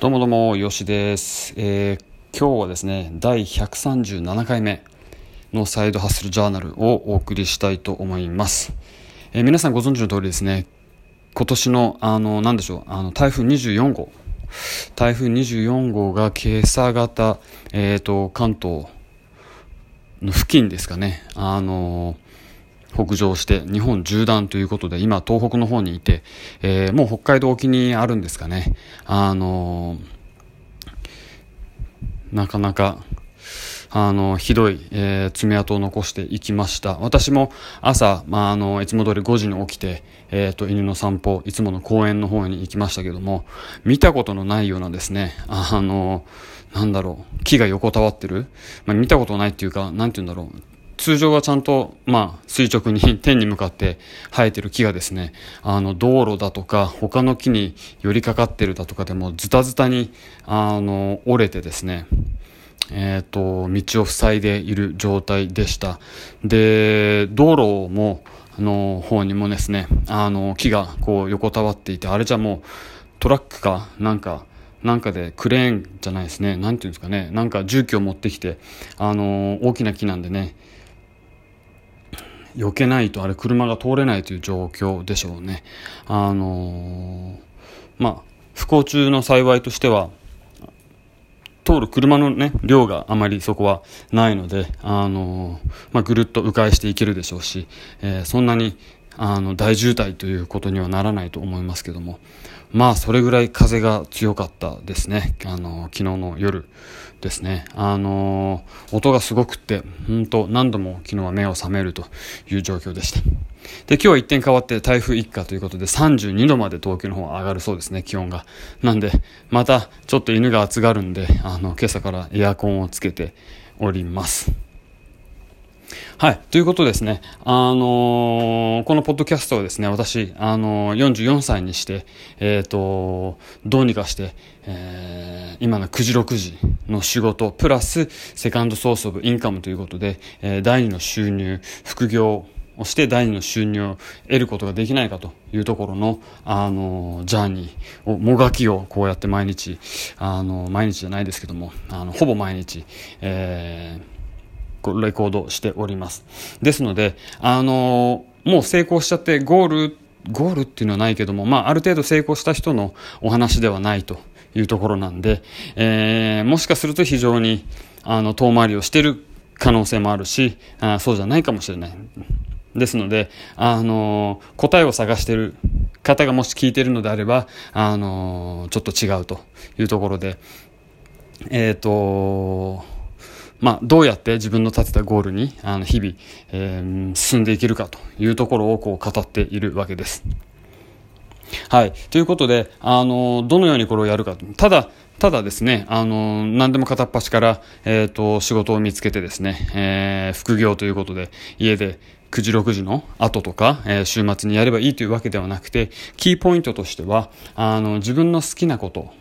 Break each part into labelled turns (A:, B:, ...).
A: どうもどうも、よしです。えー、今日はですね、第137回目のサイドハッスルジャーナルをお送りしたいと思います。えー、皆さんご存知の通りですね、今年の、あの、なんでしょう、あの、台風24号、台風24号が今朝方、えっ、ー、と、関東の付近ですかね、あの北上して日本縦断ということで今東北の方にいて、えー、もう北海道沖にあるんですかねあのー、なかなかあの、ひどい、えー、爪痕を残していきました。私も朝、まあ、あの、いつも通り5時に起きて、えっ、ー、と、犬の散歩、いつもの公園の方に行きましたけども、見たことのないようなですね、あの、なんだろう、木が横たわってる？まあ、見たことないっていうか、なんて言うんだろう。通常はちゃんと、まあ、垂直に天に向かって生えてる木がですね、あの、道路だとか、他の木に寄りかかってるだとかでも、ズタズタに、あの、折れてですね、え、ー、と、道を塞いでいる状態でした。で、道路も、あの、方にもですね、あの、木がこう横たわっていて、あれじゃもう、トラックか、なんか、なんかでクレーンじゃないですね。なんていうんですかね。なんか重機を持ってきて、あの大きな木なんでね、避けないとあれ車が通れないという状況でしょうね。あのー、まあ、不幸中の幸いとしては、通る車のね、量があまりそこはないので、あのー、まあ、ぐるっと迂回していけるでしょうし、えー、そんなに、あの、大渋滞ということにはならないと思いますけども、まあ、それぐらい風が強かったですね。あの、昨日の夜ですね。あの、音がすごくって、本当何度も昨日は目を覚めるという状況でした。で、今日は一点変わって台風一過ということで32度まで東京の方は上がるそうですね、気温が。なんで、またちょっと犬が暑がるんで、あの、今朝からエアコンをつけております。はい。ということですね。あのー、このポッドキャストはですね、私、あのー、44歳にして、えっ、ー、と、どうにかして、えー、今の9時6時の仕事、プラス、セカンドソースオブインカムということで、えー、第二の収入、副業、をして第二の収入を得ることができないかというところの、あの、ジャーニーを、もがきをこうやって毎日、あの、毎日じゃないですけども、あの、ほぼ毎日、えー、レコードしております。ですので、あのー、もう成功しちゃってゴール、ゴールっていうのはないけども、まあ、ある程度成功した人のお話ではないというところなんで、えー、もしかすると非常に、あの、遠回りをしてる可能性もあるし、あそうじゃないかもしれない。ですので、あのー、答えを探してる方がもし聞いてるのであれば、あのー、ちょっと違うというところで、えっ、ー、とまあ、どうやって自分の立てたゴールにあの日々、えー、進んでいけるかというところをこう語っているわけです。はい。ということで、あの、どのようにこれをやるか。ただ、ただですね、あの、何でも片っ端から、えっ、ー、と、仕事を見つけてですね、えー、副業ということで、家で9時6時の後とか、えー、週末にやればいいというわけではなくて、キーポイントとしては、あの、自分の好きなこと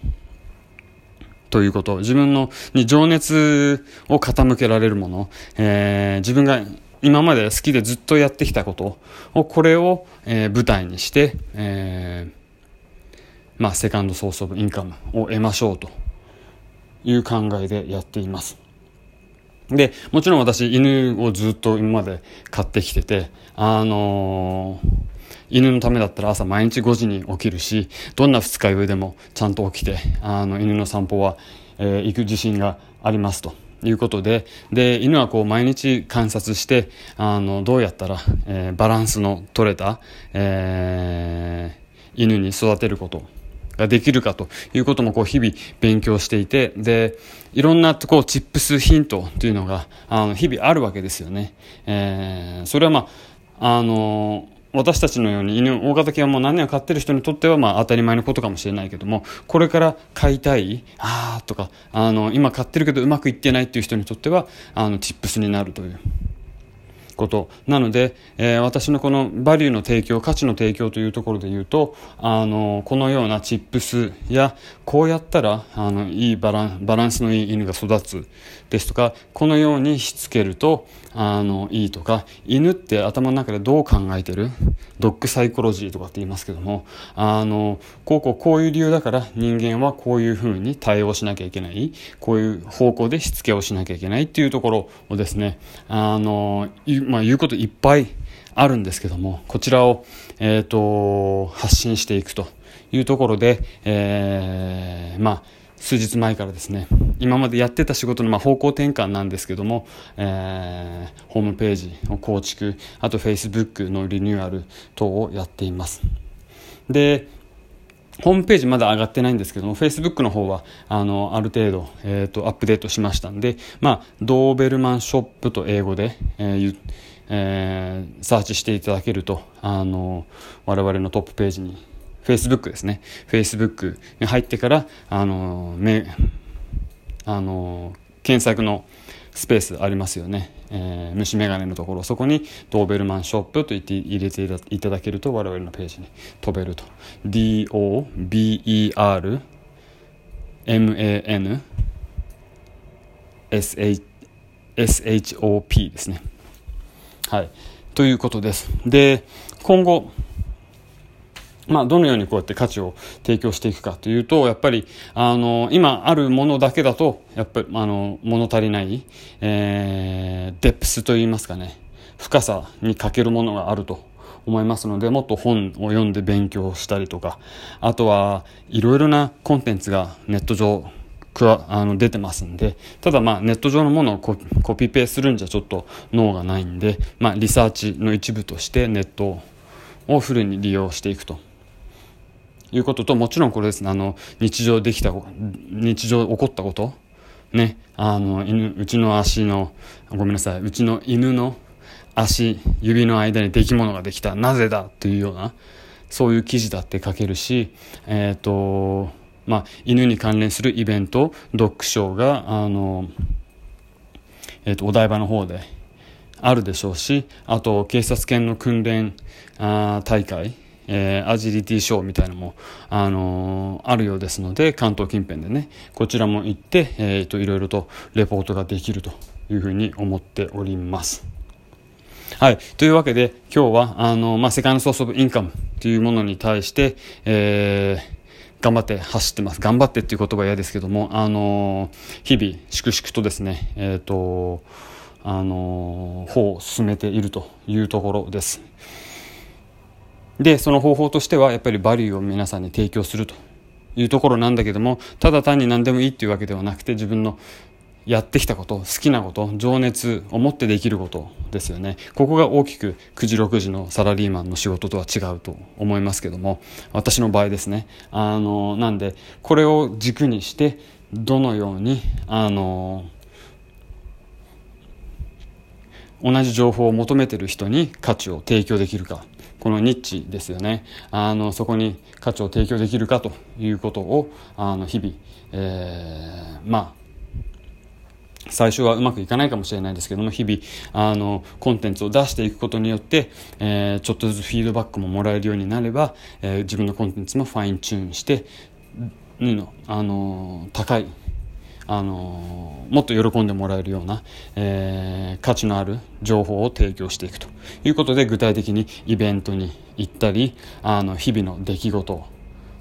A: ということ、自分のに情熱を傾けられるもの、えー、自分が今まで好きでずっとやってきたこと。を、これを、えー、舞台にして、えー、まあ、セカンドソースオブインカムを得ましょうと。いう考えでやっています。で、もちろん私、犬をずっと今まで飼ってきてて、あのー犬のためだったら朝毎日5時に起きるし、どんな二日酔いでもちゃんと起きて、あの、犬の散歩は、えー、行く自信がありますと。いうことで、で、犬はこう毎日観察して、あの、どうやったら、えー、バランスの取れた、えー、犬に育てることができるかということもこう日々勉強していて、で、いろんなこうチップスヒントというのが、あの、日々あるわけですよね。えー、それはまあ、あの私たちのように犬、大型犬はもう何年か飼ってる人にとってはまあ当たり前のことかもしれないけども、これから飼いたい、あーとか、あの、今飼ってるけどうまくいってないっていう人にとっては、あの、 tips になるという。ことなので、えー、私のこのバリューの提供価値の提供というところで言うとあのこのような tips やこうやったらあのいいバランバランスのいい犬が育つですとかこのようにしつけるとあのいいとか犬って頭の中でどう考えてる？ dog psychology とかって言いますけどもあのこうこうこういう理由だから人間はこういうふうに対応しなきゃいけない。こういう方向でしつけをしなきゃいけない。っていうところをですねあのまあ、言うこといっぱいあるんですけどもこちらを、えーと、発信していくというところで、えー、まあ数日前からですね今までやってた仕事のま方向転換なんですけども、えー、ホームページの構築あと Facebook のリニューアル等をやっています。でホームページまだ上がってないんですけども、Facebook の方は、あの、ある程度、えっ、ー、と、アップデートしましたんで、まあ、ドーベルマンショップと英語で、えーえー、サーチしていただけると、あの、我々のトップページに、Facebook ですね。Facebook に入ってから、あの、め、あの、検索のスペースありますよね。えー、虫眼鏡のところ。そこにドーベルマンショップと言って入れていただけると我々のページに飛べると。DOBER MAN SHOP ですね。はい。ということです。で今後まあ、どのようにこうやって価値を提供していくかというと、やっぱり、あの、今あるものだけだと、やっぱり、あの、物足りない、えー、デプスといいますかね、深さに欠けるものがあると思いますので、もっと本を読んで勉強したりとか、あとは、いろいろなコンテンツがネット上、くわあの出てますんでただまあネット上のものをココピペするんじゃちょっと脳がないんで、まあ、リサーチの一部としてネットをフルに利用していくと。いうことと、もちろんこれですね、あの、日常できた、日常起こったこと、ね、あの、犬、うちの足の、ごめんなさい、うちの犬の足、指の間に出来物ができた、なぜだ？っていうような、そういう記事だって書けるし、えっ、ー、と、まあ、犬に関連するイベント、ドッグショーが、あの、えっ、ー、と、お台場の方であるでしょうし、あと、警察犬の訓練あ大会、えー、アジリティショーみたいなのも、あのー、あるようですので、関東近辺でね、こちらも行って、えーと、いろいろとレポートができるというふうに思っております。はい。というわけで、今日は、あの、まあ、セカンドソースオブインカムというものに対して、えー、頑張って走ってます。頑張ってっていう言葉は嫌ですけども、あの日々、粛々とですね、えっ、ー、と、あの方を進めているというところです。でその方法としてはやっぱりバリューを皆さんに提供するというところなんだけどもただ単に何でもいいっていうわけではなくて自分のやってきたこと好きなこと情熱を持ってできることですよね。ここが大きく9時6時のサラリーマンの仕事とは違うと思いますけども私の場合ですね。あのなんでこれを軸にしてどのようにあの同じ情報を求めてる人に価値を提供できるか。このニッチですよね。あのそこに価値を提供できるかということをあの日々、えー、まあ最初はうまくいかないかもしれないですけども日々あのコンテンツを出していくことによって、えー、ちょっとずつフィードバックももらえるようになれば、えー、自分のコンテンツもファインチューンしてのあの高いあのもっと喜んでもらえるような、えー、価値のある情報を提供していくと。いうことで具体的にイベントに行ったりあの日々の出来事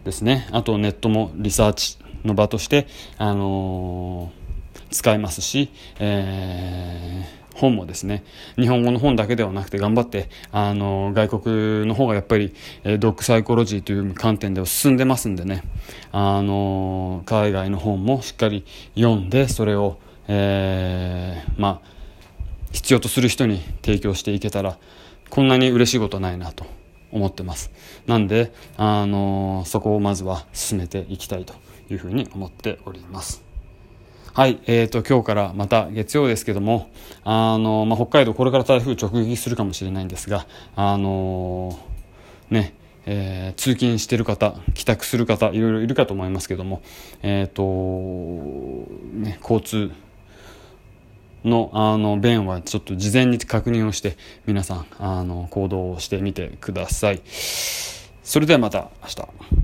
A: ですね。あとネットもリサーチの場として、あのー、使えますし、えー本もですね、日本語の本だけではなくて頑張って、あの、外国の方がやっぱり、え dog psychology という観点では進んでますんでね、あの、海外の本もしっかり読んで、それを、えー、まあ、必要とする人に提供していけたら、こんなに嬉しいことないなと思ってます。なんで、あの、そこをまずは進めていきたいというふうに思っております。はい、えーと、今日からまた月曜ですけども、あの、まあ、北海道これから台風直撃するかもしれないんですが、あのね、えー、通勤してる方、帰宅する方、いろいろいるかと思いますけども、えっ、と、ね、交通のあの便はちょっと事前に確認をして皆さんあの行動をしてみてください。それではまた明日。